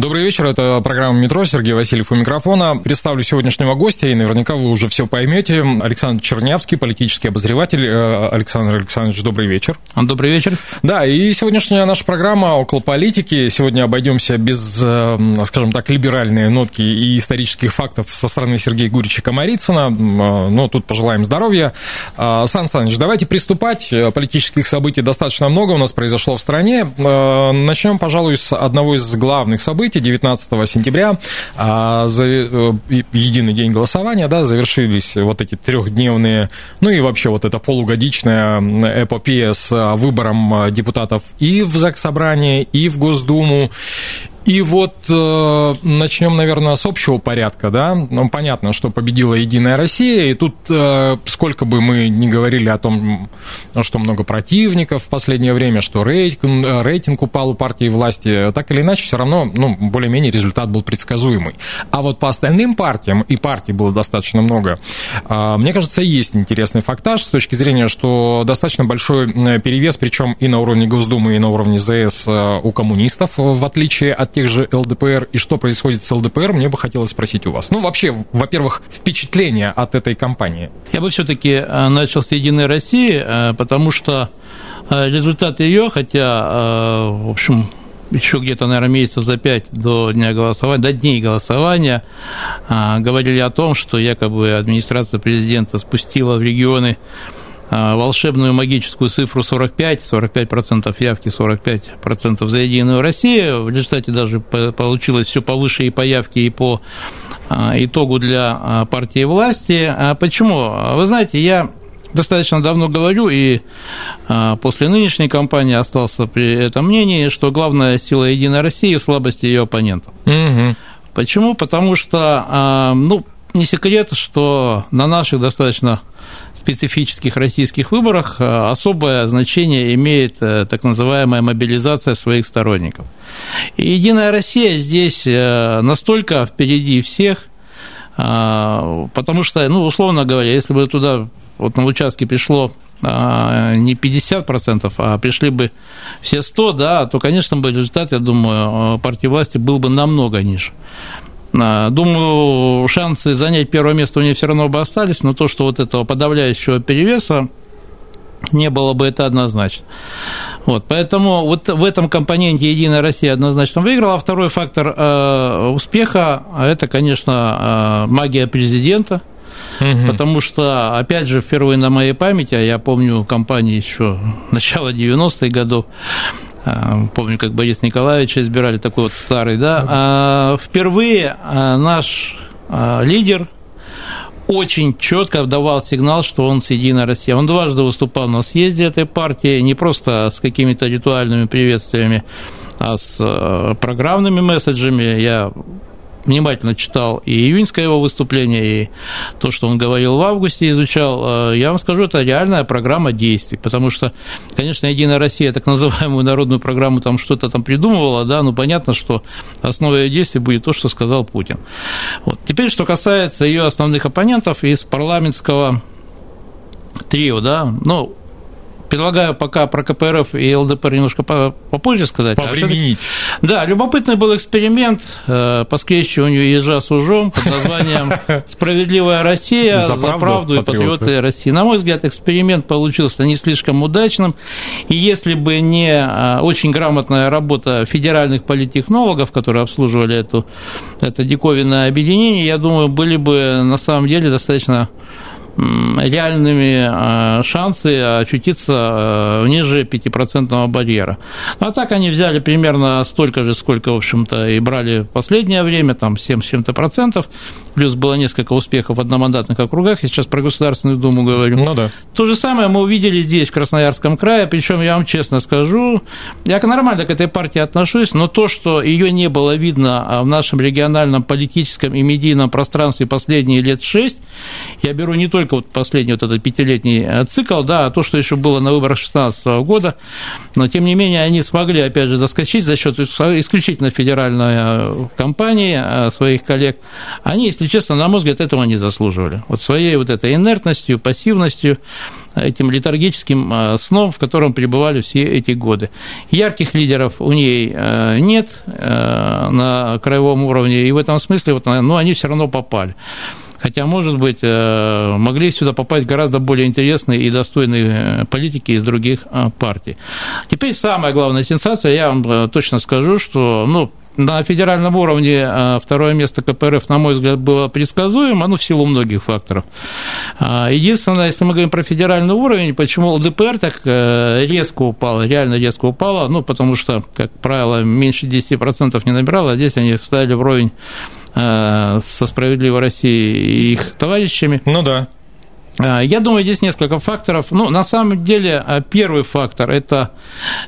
Добрый вечер, это программа «Метро», Сергей Васильев у микрофона. Представлю сегодняшнего гостя, и наверняка вы уже все поймете. Александр Чернявский, политический обозреватель. Э, Александр Александрович, добрый вечер. Добрый вечер. Да, и сегодняшняя наша программа около политики. Сегодня обойдемся без, э, скажем так, либеральные нотки и исторических фактов со стороны Сергея Гурича Комарицына. Э, но тут пожелаем здоровья. Сан Саныч, давайте приступать. Политических событий достаточно много у нас произошло в стране. Начнем, пожалуй, с одного из главных событий событий. 19 сентября, а, за, э, единый день голосования, да, завершились вот эти трехдневные, ну и вообще вот эта полугодичная эпопея с выбором депутатов и в ЗАГС Собрание, и в Госдуму, и вот э, начнем, наверное, с общего порядка, да. Ну, понятно, что победила Единая Россия, и тут э, сколько бы мы ни говорили о том, что много противников в последнее время, что рейтинг, рейтинг упал у партии власти, так или иначе, все равно, ну, более-менее результат был предсказуемый. А вот по остальным партиям, и партий было достаточно много, э, мне кажется, есть интересный фактаж с точки зрения, что достаточно большой э, перевес, причем и на уровне Госдумы, и на уровне ЗС э, у коммунистов, в отличие от тех же ЛДПР и что происходит с ЛДПР, мне бы хотелось спросить у вас. Ну, вообще, во-первых, впечатление от этой кампании. Я бы все-таки э, начал с «Единой России», э, потому что э, результат ее, хотя, в общем, еще где-то, наверное, месяцев за пять до дня голосования, до дней голосования, говорили о том, что якобы администрация президента спустила в регионы волшебную магическую цифру 45, 45% явки, 45% за Единую Россию. В результате даже получилось все повыше и по явке, и по а, итогу для а, партии власти. Почему? Вы знаете, я достаточно давно говорю, и после нынешней кампании остался при этом мнении, что главная сила Единой России – в слабости ее оппонентов. Угу. Почему? Потому что, ну, не секрет, что на наших достаточно специфических российских выборах э, особое значение имеет э, так называемая мобилизация своих сторонников. И Единая Россия здесь э, настолько впереди всех, потому что, ну, условно говоря, если бы туда вот на участке пришло не 50%, а пришли бы все 100, да, то, конечно, бы результат, я думаю, партии власти был бы намного ниже. А, думаю, шансы занять первое место у нее все равно бы остались, но то, что вот этого подавляющего перевеса не было бы это однозначно. Вот, поэтому вот в этом компоненте «Единая Россия» однозначно выиграла. А второй фактор э, успеха – это, конечно, э, магия президента, угу. потому что, опять же, впервые на моей памяти, а я помню компании еще начала 90-х годов, помню, как Борис Николаевич избирали, такой вот старый, да. А, впервые а, наш лидер очень четко давал сигнал, что он с «Единой Россией». Он дважды выступал на съезде этой партии, не просто с какими-то ритуальными приветствиями, а с программными месседжами. Я внимательно читал и июньское его выступление, и то, что он говорил в августе, изучал, э, я вам скажу, это реальная программа действий, потому что, конечно, Единая Россия, так называемую народную программу, там что-то там придумывала, да, ну, понятно, что основой ее действий будет то, что сказал Путин. Вот. Теперь, что касается ее основных оппонентов из парламентского трио, да, ну, Предлагаю пока про КПРФ и ЛДПР немножко попозже сказать. А Повременить. А да, любопытный был эксперимент э, по скрещиванию ежа с ужом под названием «Справедливая Россия за, за правду, и патриоты России». На мой взгляд, эксперимент получился не слишком удачным, и если бы не э, очень грамотная работа федеральных политтехнологов, которые обслуживали эту, это диковинное объединение, я думаю, были бы на самом деле достаточно реальными шансы очутиться ниже 5% барьера. Ну, а так они взяли примерно столько же, сколько, в общем-то, и брали в последнее время, там 7 с чем-то процентов, плюс было несколько успехов в одномандатных округах, я сейчас про Государственную Думу говорю. Ну да. То же самое мы увидели здесь, в Красноярском крае, причем я вам честно скажу, я нормально к этой партии отношусь, но то, что ее не было видно в нашем региональном политическом и медийном пространстве последние лет шесть, я беру не только вот последний вот этот пятилетний э, цикл, да, а то, что еще было на выборах 2016 года, но тем не менее они смогли, опять же, заскочить за счет исключительно федеральной э, кампании э, своих коллег. Они, если честно, на мой взгляд, этого не заслуживали. Вот своей вот этой инертностью, пассивностью, этим летаргическим сном, в котором пребывали все эти годы. Ярких лидеров у ней нет на краевом уровне, и в этом смысле вот, ну, они все равно попали. Хотя, может быть, э, могли сюда попасть гораздо более интересные и достойные э, политики из других э, партий. Теперь самая главная сенсация, я вам точно скажу, что ну, на федеральном уровне второе место КПРФ, на мой взгляд, было предсказуемо, ну, в силу многих факторов. Единственное, если мы говорим про федеральный уровень, почему ЛДПР так резко упала, реально резко упала, ну, потому что, как правило, меньше 10% не набирала, а здесь они встали вровень со «Справедливой Россией» и их товарищами. Ну да. Э, я думаю, здесь несколько факторов. Ну, на самом деле, э, первый фактор – это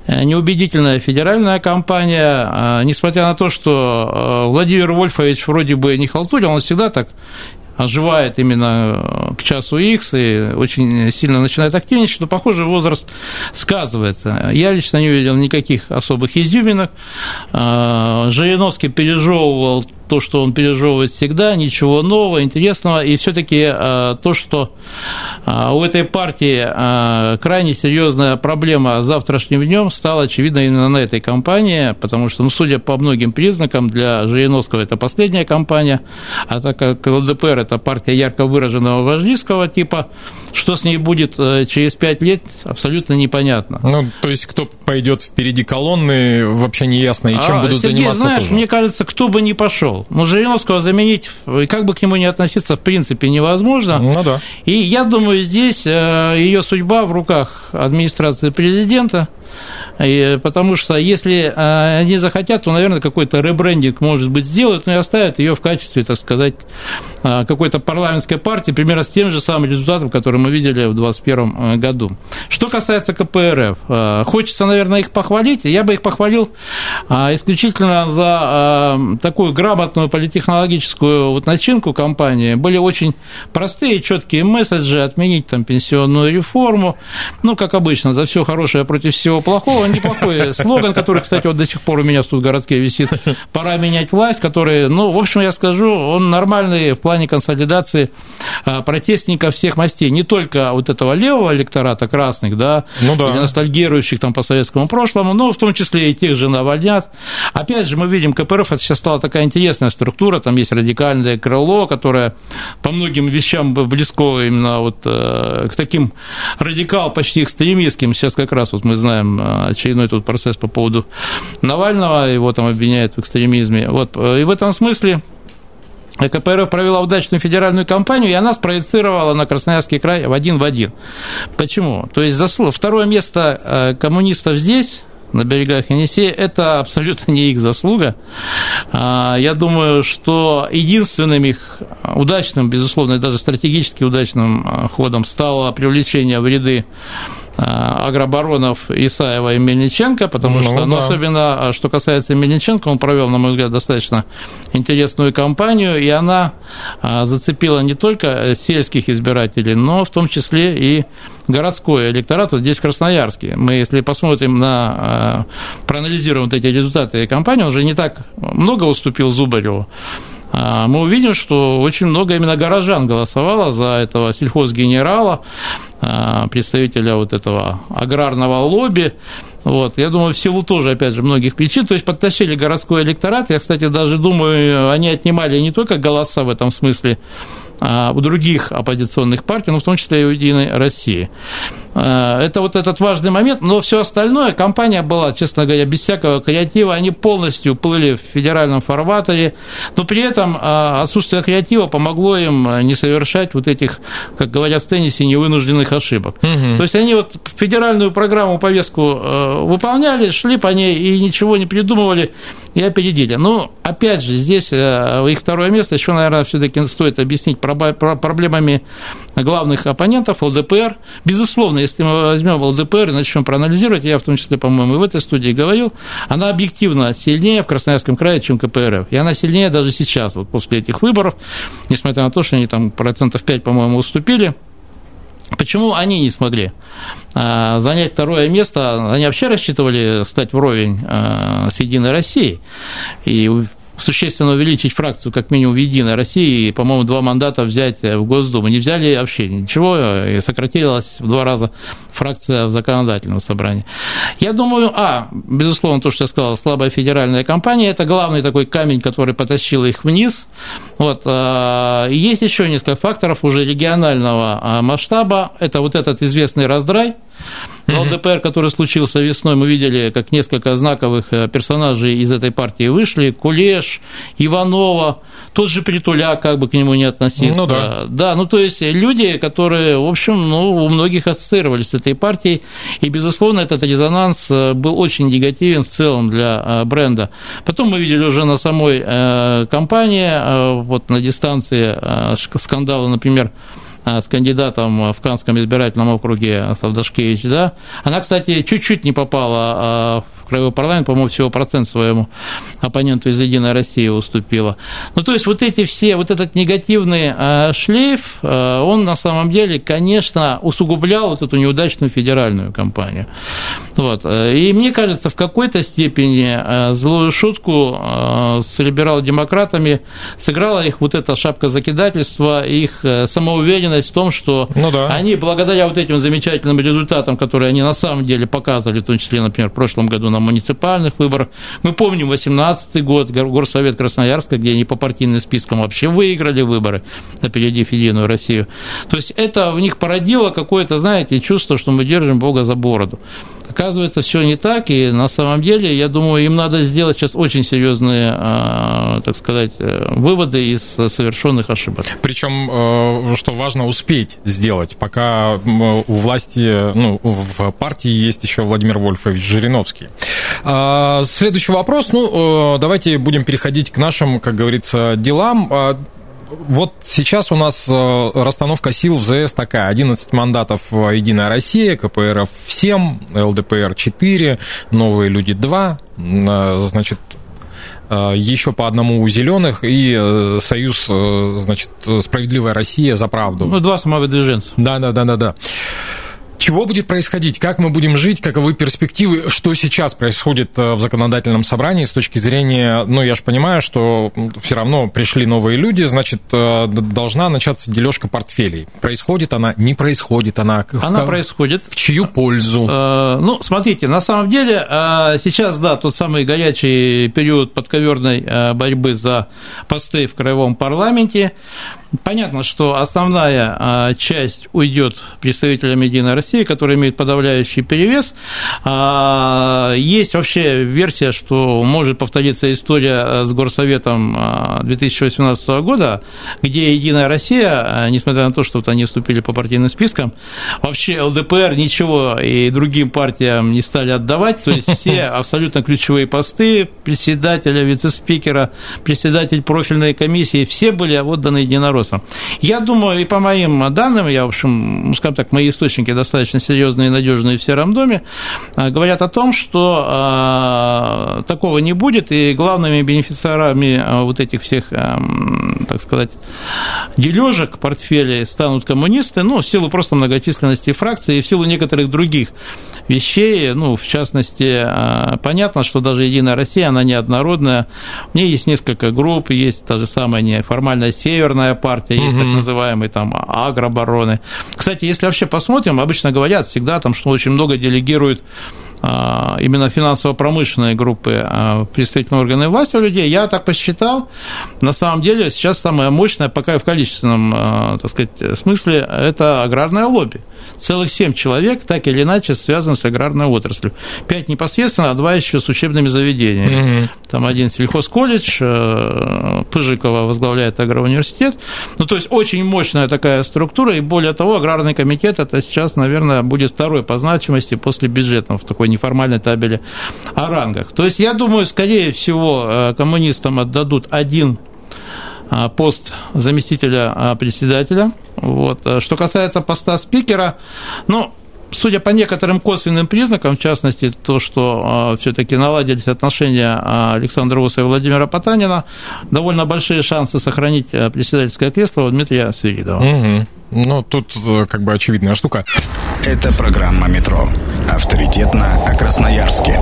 неубедительная федеральная кампания. Несмотря на то, что Владимир Вольфович вроде бы не халтурил, он всегда так оживает именно к часу X и очень сильно начинает активничать, но, похоже, возраст сказывается. Я лично не видел никаких особых изюминок. Жириновский пережевывал то, что он пережевывает всегда, ничего нового, интересного, и все-таки э, то, что э, у этой партии э, крайне серьезная проблема завтрашним днем стала очевидна именно на этой кампании, потому что, ну, судя по многим признакам, для Жириновского это последняя кампания, а так как ЛДПР – это партия ярко выраженного вождистского типа, что с ней будет через пять лет, абсолютно непонятно. Ну, то есть, кто пойдет впереди колонны, вообще не ясно, и чем а, будут Сергей, заниматься знаешь, тоже. мне кажется, кто бы ни пошел, ну, Жириновского заменить, как бы к нему не относиться, в принципе, невозможно. Ну да. И я думаю, здесь э, ее судьба в руках администрации президента – и, потому что если а, они захотят, то, наверное, какой-то ребрендинг, может быть, сделают, но и оставят ее в качестве, так сказать, а, какой-то парламентской партии, примерно с тем же самым результатом, который мы видели в 2021 э, году. Что касается КПРФ, хочется, наверное, их похвалить. Я бы их похвалил исключительно за такую грамотную политехнологическую вот начинку кампании. Были очень простые, четкие месседжи, отменить там пенсионную реформу, ну, как обычно, за все хорошее против всего плохого, неплохой слоган, который, кстати, вот до сих пор у меня тут в городке висит. Пора менять власть, который, ну, в общем, я скажу, он нормальный в плане консолидации а, протестников всех мастей, не только вот этого левого электората красных, да, ну, да. ностальгирующих там по советскому прошлому, но в том числе и тех же навальнят. Опять же, мы видим, КПРФ это сейчас стала такая интересная структура, там есть радикальное крыло, которое по многим вещам близко именно вот э, к таким радикал почти экстремистским. Сейчас как раз вот мы знаем э, очередной тут процесс по поводу Навального, его там обвиняют в экстремизме. Вот, и в этом смысле КПРФ провела удачную федеральную кампанию, и она спроецировала на Красноярский край в один в один. Почему? То есть заслуг. Второе место э, коммунистов здесь, на берегах Енисея, это абсолютно не их заслуга. А, я думаю, что единственным их удачным, безусловно, даже стратегически удачным э, ходом стало привлечение в ряды Э, агробаронов Исаева и Мельниченко, потому ну, что, да. ну, особенно, а, что касается Мельниченко, он провел, на мой взгляд, достаточно интересную кампанию, и она а, зацепила не только сельских избирателей, но в том числе и городской электорат вот здесь, в Красноярске. Мы, если посмотрим на, проанализируем вот эти результаты кампании, он уже не так много уступил Зубареву, мы увидим, что очень много именно горожан голосовало за этого сельхозгенерала, а, представителя вот этого аграрного лобби. Вот, я думаю, в силу тоже, опять же, многих причин, то есть подтащили городской электорат. Я, кстати, даже думаю, они отнимали не только голоса в этом смысле а у других оппозиционных партий, но в том числе и у «Единой России». Э, это вот этот важный момент, но все остальное, компания была, честно говоря, без всякого креатива, они полностью плыли в федеральном фарватере, но при этом э, отсутствие креатива помогло им э, не совершать вот этих, как говорят в теннисе, невынужденных ошибок. Угу. То есть они вот федеральную программу, повестку выполняли, шли по ней и ничего не придумывали, и опередили. Но, опять же, здесь их второе место еще, наверное, все-таки стоит объяснить проблемами главных оппонентов ЛДПР. Безусловно, если мы возьмем ЛДПР и начнем проанализировать, я в том числе, по-моему, и в этой студии говорил, она объективно сильнее в Красноярском крае, чем КПРФ. И она сильнее даже сейчас, вот после этих выборов, несмотря на то, что они там процентов 5, по-моему, уступили. Почему они не смогли а, занять второе место? Они вообще рассчитывали стать вровень а, с Единой Россией. И существенно увеличить фракцию, как минимум, в Единой России, и, по-моему, два мандата взять в Госдуму. Не взяли вообще ничего, и сократилась в два раза фракция в законодательном собрании. Я думаю, а, безусловно, то, что я сказал, слабая федеральная кампания, это главный такой камень, который потащил их вниз. Вот. А, есть еще несколько факторов уже регионального масштаба. Это вот этот известный раздрай, но ЛДПР, который случился весной, мы видели, как несколько знаковых э, персонажей из этой партии вышли. Кулеш, Иванова, тот же Притуля, как бы к нему не относиться. Ну да. Да, ну то есть люди, которые, в общем, ну, у многих ассоциировались с этой партией, и, безусловно, этот резонанс э, был очень негативен в целом для э, бренда. Потом мы видели уже на самой кампании, вот на дистанции скандала, например, с кандидатом в Канском избирательном округе Савдашкевич, да. Она, кстати, чуть-чуть не попала а, краевой парламент, по-моему, всего процент своему оппоненту из «Единой России» уступила. Ну, то есть вот эти все, вот этот негативный а, шлейф, а, он на самом деле, конечно, усугублял вот эту неудачную федеральную кампанию. Вот. И мне кажется, в какой-то степени а, злую шутку с либерал-демократами сыграла их вот эта шапка закидательства, их самоуверенность в том, что ну да. они благодаря вот этим замечательным результатам, которые они на самом деле показывали, в том числе, например, в прошлом году на муниципальных выборах. Мы помним 18 год, Горсовет Красноярска, где они по партийным спискам вообще выиграли выборы, опередив Единую Россию. То есть это в них породило какое-то, знаете, чувство, что мы держим Бога за бороду. Оказывается, все не так, и на самом деле, я думаю, им надо сделать сейчас очень серьезные, а, так сказать, э, выводы из совершенных ошибок. Причем, э, что важно успеть сделать, пока у власти, ну, в партии есть еще Владимир Вольфович Жириновский. А, следующий вопрос, ну, э, давайте будем переходить к нашим, как говорится, делам а, вот сейчас у нас э, расстановка сил в ЗС такая. 11 мандатов Единая Россия, КПРФ 7, ЛДПР 4, Новые люди 2, э, значит, э, еще по одному у зеленых и Союз, значит, Справедливая Россия за правду. Ну, два самовыдвиженца. Да, да, да, да, да. Чего будет происходить? Как мы будем жить? Каковы перспективы? Что сейчас происходит э, в законодательном собрании с точки зрения... Ну, я же понимаю, что все равно пришли новые люди, значит, э, должна начаться дележка портфелей. Происходит она? Не происходит она? Она в... происходит. В чью пользу? Э, ну, смотрите, на самом деле сейчас, да, тот самый горячий период подковерной борьбы за посты в краевом парламенте. Понятно, что основная а, часть уйдет представителям Единой России, которые имеют подавляющий перевес. А, есть вообще версия, что может повториться история а, с Горсоветом 2018 года, где Единая Россия, несмотря на то, что вот они вступили по партийным спискам, вообще ЛДПР ничего и другим партиям не стали отдавать, то есть все абсолютно ключевые посты председателя, вице-спикера, председатель профильной комиссии, все были отданы единородно вопросам. Я думаю, и по моим данным, я, в общем, ну, скажем так, мои источники достаточно серьезные и надежные в Сером доме, а, говорят о том, что а, такого не будет, и главными бенефициарами а, вот этих всех, так сказать, дележек портфелей станут коммунисты, ну, в силу просто многочисленности фракций и в силу некоторых других вещей, ну, в частности, понятно, что даже Единая Россия, она неоднородная, у нее есть несколько групп, есть та же самая неформальная Северная партия, есть угу. так называемые там агробароны. Кстати, если вообще посмотрим, обычно говорят всегда там, что очень много делегируют а, именно финансово-промышленной группы а, представительного органа власти у людей, я так посчитал, на самом деле сейчас самое мощное, пока и в количественном, а, так сказать, смысле, это аграрное лобби. Целых семь человек так или иначе связаны с аграрной отраслью. Пять непосредственно, а два еще с учебными заведениями. Угу. Там один сельхозколледж, э, Пыжикова возглавляет агроуниверситет. Ну, то есть очень мощная такая структура, и более того, аграрный комитет это сейчас, наверное, будет второй по значимости после бюджетного в такой неформальной табели о рангах. То есть я думаю, скорее всего, э, коммунистам отдадут один э, пост заместителя э, председателя. Вот. Что касается поста спикера, ну, судя по некоторым косвенным признакам, в частности, то, что все-таки наладились отношения Александра Уса и Владимира Потанина, довольно большие шансы сохранить председательское кресло у Дмитрия Свиридова. Угу. Ну, тут как бы очевидная штука. Это программа «Метро». Авторитетно о Красноярске.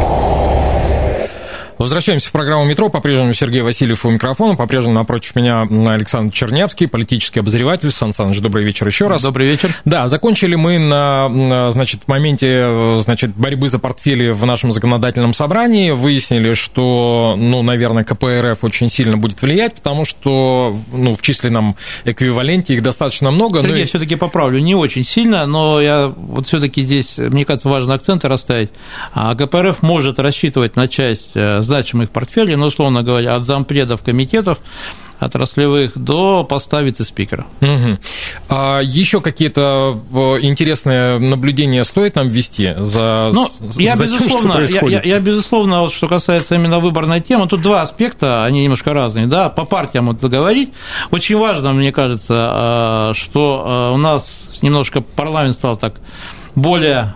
Возвращаемся в программу «Метро». По-прежнему Сергей Васильев у микрофона. По-прежнему напротив меня Александр Чернявский, политический обозреватель. Сан Саныч, добрый вечер еще раз. Добрый вечер. Да, закончили мы на, значит, моменте значит, борьбы за портфели в нашем законодательном собрании. Выяснили, что, ну, наверное, КПРФ очень сильно будет влиять, потому что, ну, в численном эквиваленте их достаточно много. Сергей, но... все-таки поправлю, не очень сильно, но я вот все-таки здесь, мне кажется, важно акценты расставить. А КПРФ может рассчитывать на часть э, значимых портфелей, ну, условно говоря, от зампредов комитетов отраслевых до поста вице-спикера. Угу. А еще какие-то интересные наблюдения стоит нам ввести за, ну, я, за безусловно, тем, что происходит? Я, я, я, безусловно, вот, что касается именно выборной темы, тут два аспекта, они немножко разные. Да? По партиям вот договорить. Очень важно, мне кажется, а, что а, у нас немножко парламент стал так более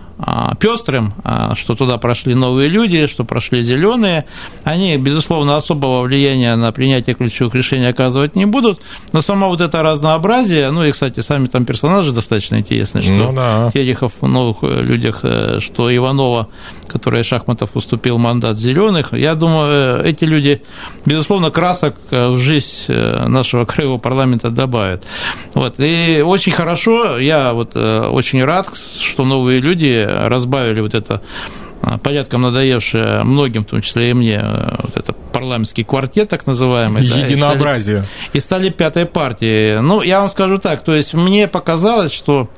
пестрым, а, что туда прошли новые люди, что прошли зеленые, они, безусловно, особого влияния на принятие ключевых решений оказывать не будут, но само вот это разнообразие, ну и, кстати, сами там персонажи достаточно интересные, что ну, да. Терехов в новых э, людях, э, что Иванова, который Шахматов уступил мандат зеленых, я думаю, э, эти люди, безусловно, красок в жизнь нашего краевого парламента добавят. Вот. И очень хорошо, я вот очень рад, что новые люди разбавили вот это а, порядком надоевшее многим, в том числе и мне, э, вот это парламентский квартет, так называемый. Единообразие. Да, и, стали, и стали пятой партией. Ну, я вам скажу так, то есть мне показалось, что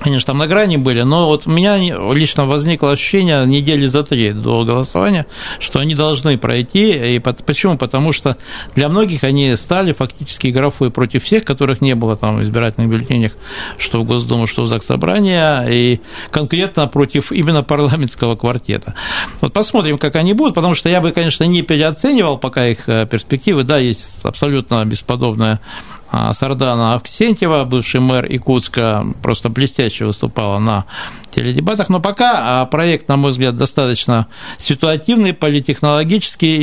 Конечно, там на грани были, но вот у меня лично возникло ощущение недели за три до голосования, что они должны пройти. И почему? Потому что для многих они стали фактически графой против всех, которых не было там в избирательных бюллетенях, что в Госдуму, что в ЗАГС Собрания, и конкретно против именно парламентского квартета. Вот посмотрим, как они будут, потому что я бы, конечно, не переоценивал пока их э, перспективы. Да, есть абсолютно бесподобная Сардана Авксентьева, бывший мэр Якутска, просто блестяще выступала на теледебатах, но пока а, проект, на мой взгляд, достаточно ситуативный, политехнологический,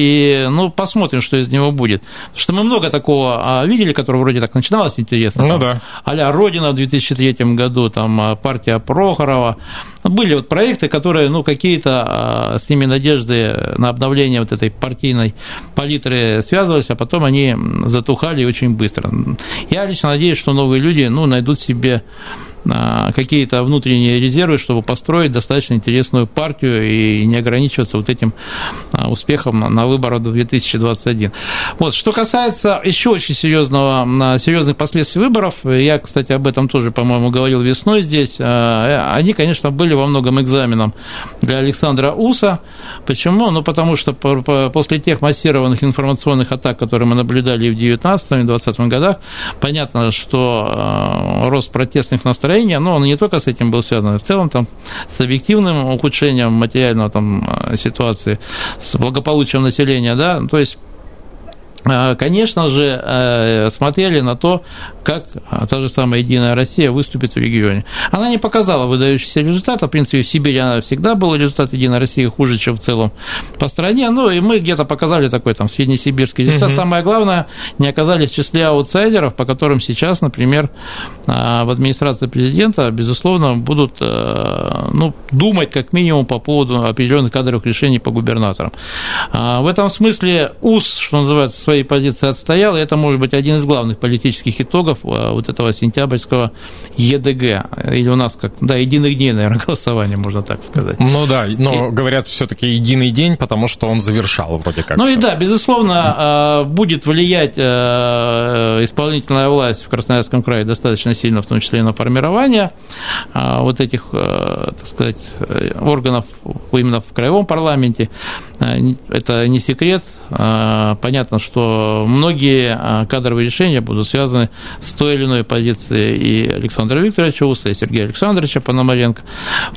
и, ну, посмотрим, что из него будет. Потому что мы много такого а, видели, которое вроде так начиналось интересно. Ну, там, да. а Родина в 2003 году, там, партия Прохорова. Были вот проекты, которые, ну, какие-то с ними надежды на обновление вот этой партийной палитры связывались, а потом они затухали очень быстро. Я лично надеюсь, что новые люди ну, найдут себе а, какие-то внутренние резервы, чтобы построить достаточно интересную партию и не ограничиваться вот этим а, успехом на выборах 2021. Вот. Что касается еще очень серьезного, а, серьезных последствий выборов, я, кстати, об этом тоже, по-моему, говорил весной здесь, они, конечно, были во многом экзаменом для Александра Уса. Почему? Ну, потому что после тех массированных информационных атак, которые мы наблюдали и в 2019 и 2020 годах, понятно, что рост протестных настроений настроение, но он не только с этим был связан, в целом там с объективным ухудшением материального там э, ситуации, с благополучием населения, да, то есть конечно же, э, смотрели на то, как э, та же самая «Единая Россия» выступит в регионе. Она не показала выдающийся результат, в принципе, в Сибири она всегда был результат «Единой России» хуже, чем в целом по стране, ну, и мы где-то показали такой там среднесибирский результат. Угу. Самое главное, не оказались в числе аутсайдеров, по которым сейчас, например, в администрации президента, безусловно, будут ну, думать как минимум по поводу определенных кадровых решений по губернаторам. В этом смысле УС, что называется, своей свои позиции отстоял, и это может быть один из главных политических итогов э, вот этого сентябрьского ЕДГ. Или у нас как, да, единых дней, наверное, голосование, можно так сказать. Ну да, но и... говорят все-таки единый день, потому что он завершал вроде как. Ну все. и да, безусловно, будет влиять исполнительная власть в Красноярском крае достаточно сильно, в том числе и на формирование вот этих, так сказать, органов именно в краевом парламенте. Это не секрет, понятно, что многие а, кадровые решения будут связаны с той или иной позицией и Александра Викторовича Уса, и Сергея Александровича Пономаренко.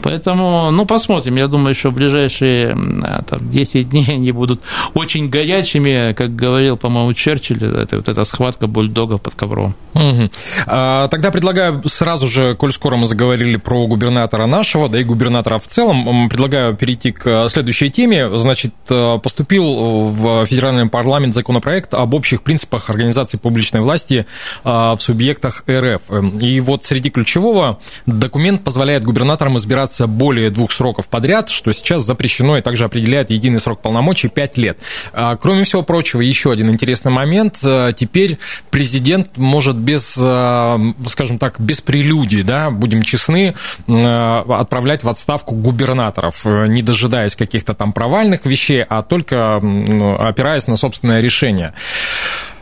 Поэтому, ну, посмотрим. Я думаю, в ближайшие а, там, 10 дней они будут очень горячими, как говорил, по-моему, Черчилль, это вот эта схватка бульдогов под ковром. Угу. Тогда предлагаю сразу же, коль скоро мы заговорили про губернатора нашего, да и губернатора в целом, предлагаю перейти к следующей теме. Значит, поступил в федеральный парламент законопроект об общих принципах организации публичной власти а, в субъектах РФ. И вот среди ключевого документ позволяет губернаторам избираться более двух сроков подряд, что сейчас запрещено и также определяет единый срок полномочий 5 лет. А, кроме всего прочего, еще один интересный момент. А, теперь президент может без, скажем так, без прелюдий, да, будем честны, отправлять в отставку губернаторов, не дожидаясь каких-то там провальных вещей, а только опираясь на собственное решение.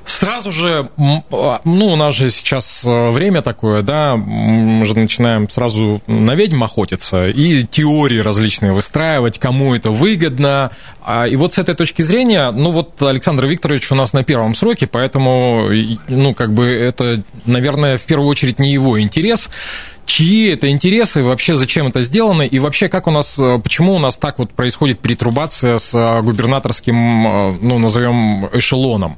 Сразу же, а, ну, у нас же сейчас э, время такое, да, мы же начинаем сразу на ведьм охотиться и теории различные выстраивать, кому это выгодно. А, и вот с этой точки зрения, ну, вот Александр Викторович у нас на первом сроке, поэтому, ну, как бы это, наверное, в первую очередь не его интерес чьи это интересы, вообще зачем это сделано, и вообще как у нас, э, почему у нас так вот происходит перетрубация с э, губернаторским, э, ну, назовем, эшелоном?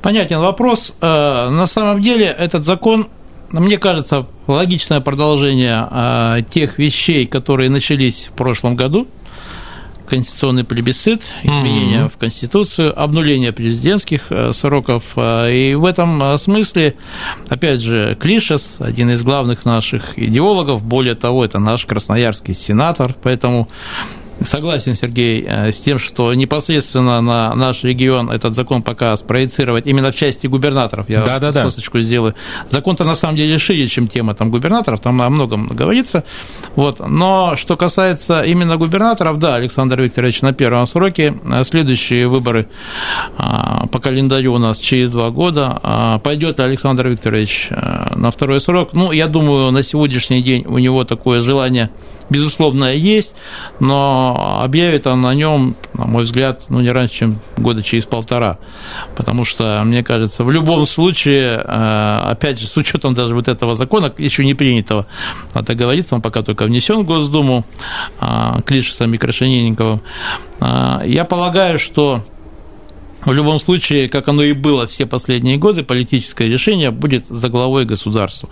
Понятен вопрос. На самом деле этот закон мне кажется, логичное продолжение тех вещей, которые начались в прошлом году – конституционный плебисцит, изменения mm-hmm. в Конституцию, обнуление президентских э, сроков. Э, и в этом э, смысле, опять же, Клишес, один из главных наших идеологов, более того, это наш красноярский сенатор, поэтому Согласен, Сергей, э, с тем, что непосредственно на наш регион этот закон пока спроецировать именно в части губернаторов. Я да, да, скосочку да. сделаю. Закон-то на самом деле шире, чем тема там, губернаторов, там о многом говорится. Вот. Но что касается именно губернаторов, да, Александр Викторович на первом сроке. Э, следующие выборы а, по календарю у нас через два года. Пойдет Александр Викторович э, на второй срок. Ну, я думаю, на сегодняшний день у него такое желание безусловно, есть, но объявит он о нем, на мой взгляд, ну, не раньше, чем года через полтора. Потому что, мне кажется, в любом случае, э, опять же, с учетом даже вот этого закона, еще не принятого, это говорится, он пока только внесен в Госдуму, э, Клишесом и Крашенинниковым, э, я полагаю, что в любом случае, как оно и было все последние годы, политическое решение будет за главой государства.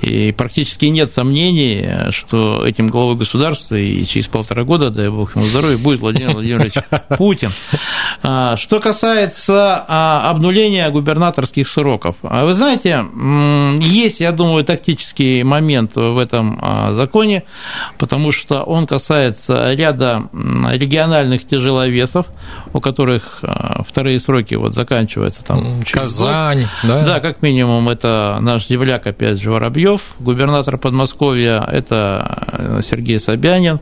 И практически нет сомнений, что этим главой государства и через полтора года, дай бог ему здоровья, будет Владимир Владимирович Путин. А, что касается а, обнуления губернаторских сроков. А вы знаете, есть, я думаю, тактический момент в этом законе, потому что он касается ряда региональных тяжеловесов, у которых второй вторые сроки вот заканчиваются там. Казань, да? Да, как минимум это наш земляк, опять же, Воробьев, губернатор Подмосковья, это э, Сергей Собянин,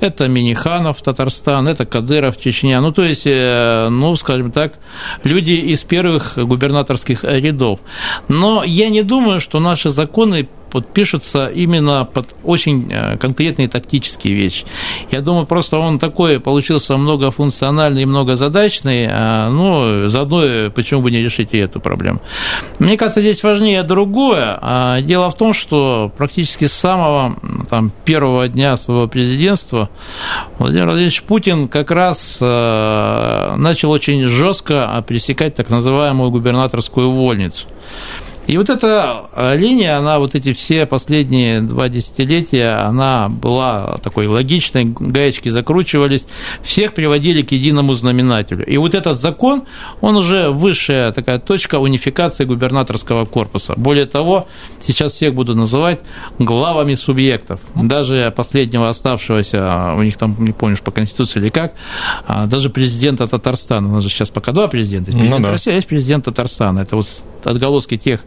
это Миниханов, Татарстан, это Кадыров, Чечня. Ну, то есть, э, ну, скажем так, люди из первых губернаторских рядов. Но я не думаю, что наши законы вот пишется именно под очень э, конкретные тактические вещи. Я думаю, просто он такой получился многофункциональный и многозадачный, а, ну, заодно почему бы не решить и эту проблему. Мне кажется, здесь важнее другое. А, дело в том, что практически с самого там, первого дня своего президентства Владимир Владимирович Путин как раз э, начал очень жестко пресекать так называемую губернаторскую вольницу. И вот эта э, линия, она вот эти все последние два десятилетия, она была такой логичной, гаечки закручивались, всех приводили к единому знаменателю. И вот этот закон, он уже высшая такая точка унификации губернаторского корпуса. Более того, сейчас всех буду называть главами субъектов. Даже последнего оставшегося, у них там, не помнишь, по Конституции или как, а, даже президента Татарстана, у нас же сейчас пока два президента, есть президент ну, да. России, а есть президент Татарстана. Это вот отголоски тех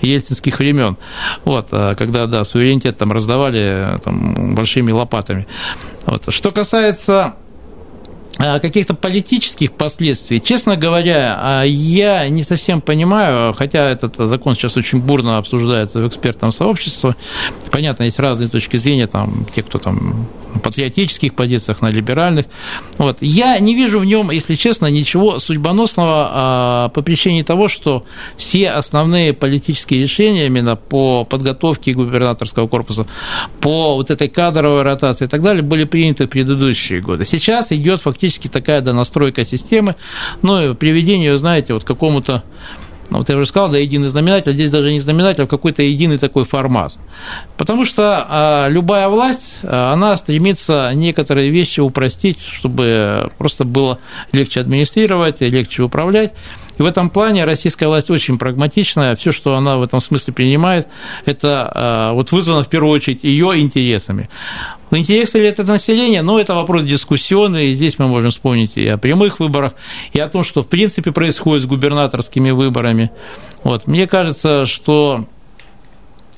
ельцинских времен, вот, а, когда, да, суверенитет там раздавали там, большими лопатами. Вот. Что касается а, каких-то политических последствий. Честно говоря, а, я не совсем понимаю, хотя этот закон сейчас очень бурно обсуждается в экспертном сообществе. Понятно, есть разные точки зрения, там, те, кто там патриотических позициях, на либеральных. Вот. Я не вижу в нем, если честно, ничего судьбоносного а, по причине того, что все основные политические решения именно по подготовке губернаторского корпуса, по вот этой кадровой ротации и так далее были приняты в предыдущие годы. Сейчас идет фактически такая донастройка системы, ну и приведение, знаете, вот к какому-то ну, вот я уже сказал, да, единый знаменатель, здесь даже не знаменатель, а какой-то единый такой формат. Потому что а, любая власть, а, она стремится некоторые вещи упростить, чтобы просто было легче администрировать, легче управлять. И в этом плане российская власть очень прагматичная. Все, что она в этом смысле принимает, это а, вот вызвано в первую очередь ее интересами. В интересах ли это населения? Ну, это вопрос дискуссионный, и здесь мы можем вспомнить и о прямых выборах, и о том, что в принципе происходит с губернаторскими выборами. Вот. Мне кажется, что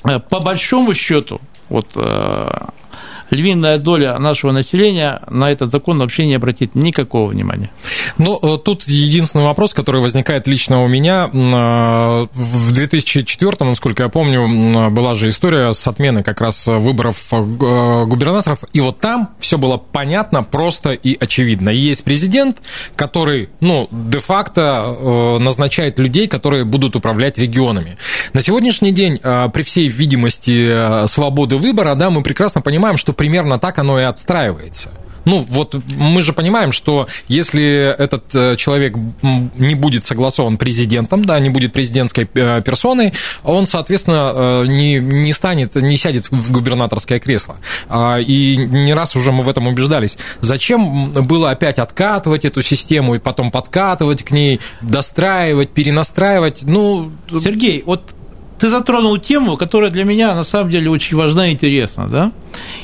э, по большому счету, вот э, львиная доля нашего населения на этот закон вообще не обратит никакого внимания. Ну, э, тут единственный вопрос, который возникает лично у меня. Э, в 2004, насколько я помню, была же история с отменой как раз выборов э, губернаторов, и вот там все было понятно, просто и очевидно. Есть президент, который, ну, де-факто назначает людей, которые будут управлять регионами. На сегодняшний день, при всей видимости свободы выбора, да, мы прекрасно понимаем, что примерно так оно и отстраивается. Ну, вот мы же понимаем, что если этот э, человек не будет согласован президентом, да, не будет президентской э, персоной, он, соответственно, э, не, не станет, не сядет в губернаторское кресло. А, и не раз уже мы в этом убеждались. Зачем было опять откатывать эту систему и потом подкатывать к ней, достраивать, перенастраивать? Ну, Сергей, вот ты затронул тему, которая для меня на самом деле очень важна и интересна. Да?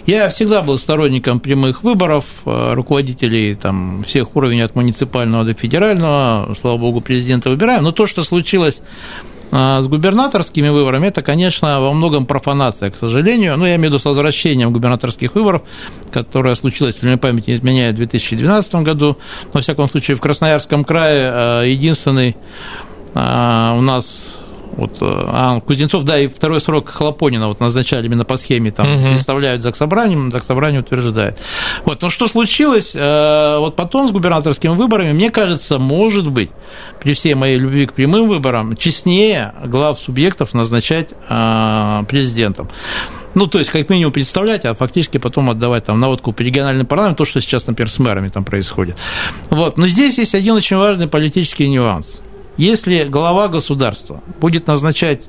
Я всегда был сторонником прямых выборов э, руководителей там, всех уровней от муниципального до федерального. Слава богу, президента выбираем. Но то, что случилось э, с губернаторскими выборами, это, конечно, во многом профанация, к сожалению. Ну, я имею в виду с возвращением губернаторских выборов, которое случилось, если мне память не изменяет, в 2012 году. Но, во всяком случае, в Красноярском крае э, единственный у нас вот, э, а Кузнецов, да, и второй срок Хлопонина вот назначали именно по схеме, там, угу. представляют за собранием, за собрание утверждает. Вот, но что случилось, э, вот потом с губернаторскими выборами, мне кажется, может быть, при всей моей любви к прямым выборам, честнее глав субъектов назначать э, президентом. Ну, то есть, как минимум представлять, а фактически потом отдавать там на откуп региональный парламент, то, что сейчас, например, с мэрами там происходит. Вот. Но здесь есть один очень важный политический нюанс – если глава государства будет назначать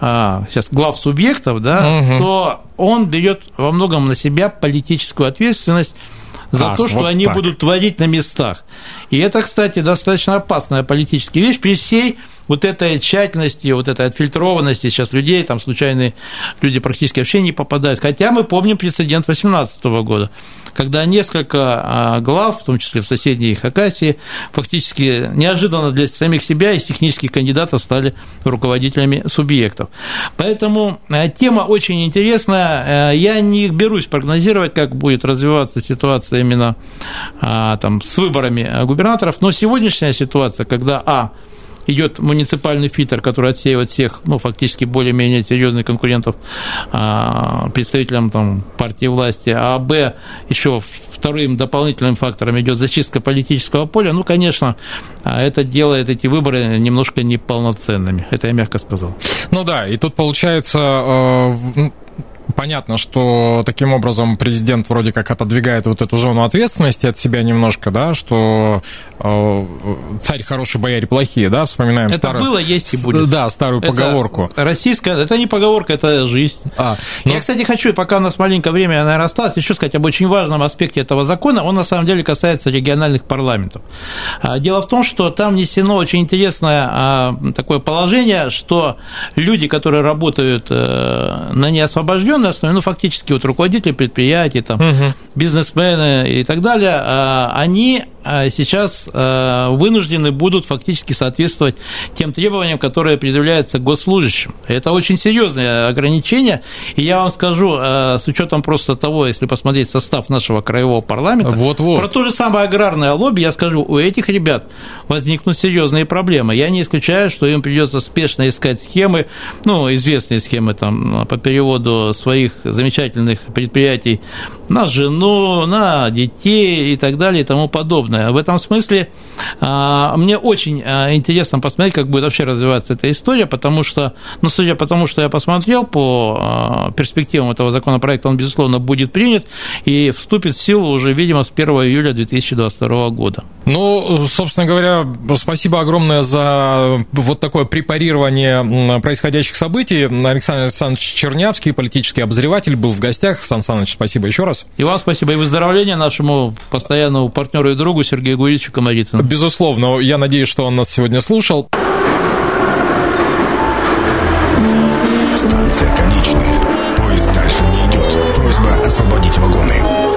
а, сейчас глав субъектов, да, угу. то он берет во многом на себя политическую ответственность за Ах, то, что вот они так. будут творить на местах. И это, кстати, достаточно опасная политическая вещь при всей вот этой тщательности, вот этой отфильтрованности сейчас людей, там случайные люди практически вообще не попадают. Хотя мы помним прецедент 2018 года, когда несколько а, глав, в том числе в соседней Хакасии, фактически неожиданно для самих себя из технических кандидатов стали руководителями субъектов. Поэтому э, тема очень интересная. Э, я не берусь прогнозировать, как будет развиваться ситуация именно а, там, с выборами губернаторов, но сегодняшняя ситуация, когда, а, идет муниципальный фильтр, который отсеивает всех, ну, фактически более-менее серьезных конкурентов а, представителям там, партии власти, а Б еще вторым дополнительным фактором идет зачистка политического поля, ну, конечно, а это делает эти выборы немножко неполноценными. Это я мягко сказал. Ну да, и тут получается э, Понятно, что таким образом президент вроде как отодвигает вот эту зону ответственности от себя немножко, да, что э, царь хороший, бояре плохие, да, вспоминаем это старую... было, есть и будет. Да, старую это поговорку. Российская, это не поговорка, это жизнь. А, но... Я, кстати, хочу, пока у нас маленькое время, наверное, осталось, еще сказать об очень важном аспекте этого закона. Он, на самом деле, касается региональных парламентов. А, дело в том, что там внесено очень интересное а, такое положение, что люди, которые работают э, на основе, ну, фактически вот руководители предприятий, там, угу. бизнесмены и так далее, а, они сейчас а, вынуждены будут фактически соответствовать тем требованиям, которые предъявляются госслужащим. Это очень серьезное ограничение, и я вам скажу, с учетом просто того, если посмотреть состав нашего краевого парламента, вот -вот. про то же самое аграрное лобби, я скажу, у этих ребят возникнут серьезные проблемы. Я не исключаю, что им придется спешно искать схемы, ну, известные схемы там по переводу своих замечательных предприятий на жену, на детей и так далее и тому подобное. В этом смысле а, мне очень а, интересно посмотреть, как будет вообще развиваться эта история, потому что, ну, судя по тому, что я посмотрел по а, перспективам этого законопроекта, он, безусловно, будет принят и вступит в силу уже, видимо, с 1 июля 2022 года. Ну, собственно говоря, спасибо огромное за вот такое препарирование происходящих событий. Александр Александрович Чернявский, политический обозреватель, был в гостях. Сан Саныч, спасибо еще раз. И вам спасибо, и выздоровления нашему постоянному партнеру и другу Сергею Гурьевичу Комарицыну. Безусловно, я надеюсь, что он нас сегодня слушал. Станция конечная. Поезд дальше не идет. Просьба освободить вагоны.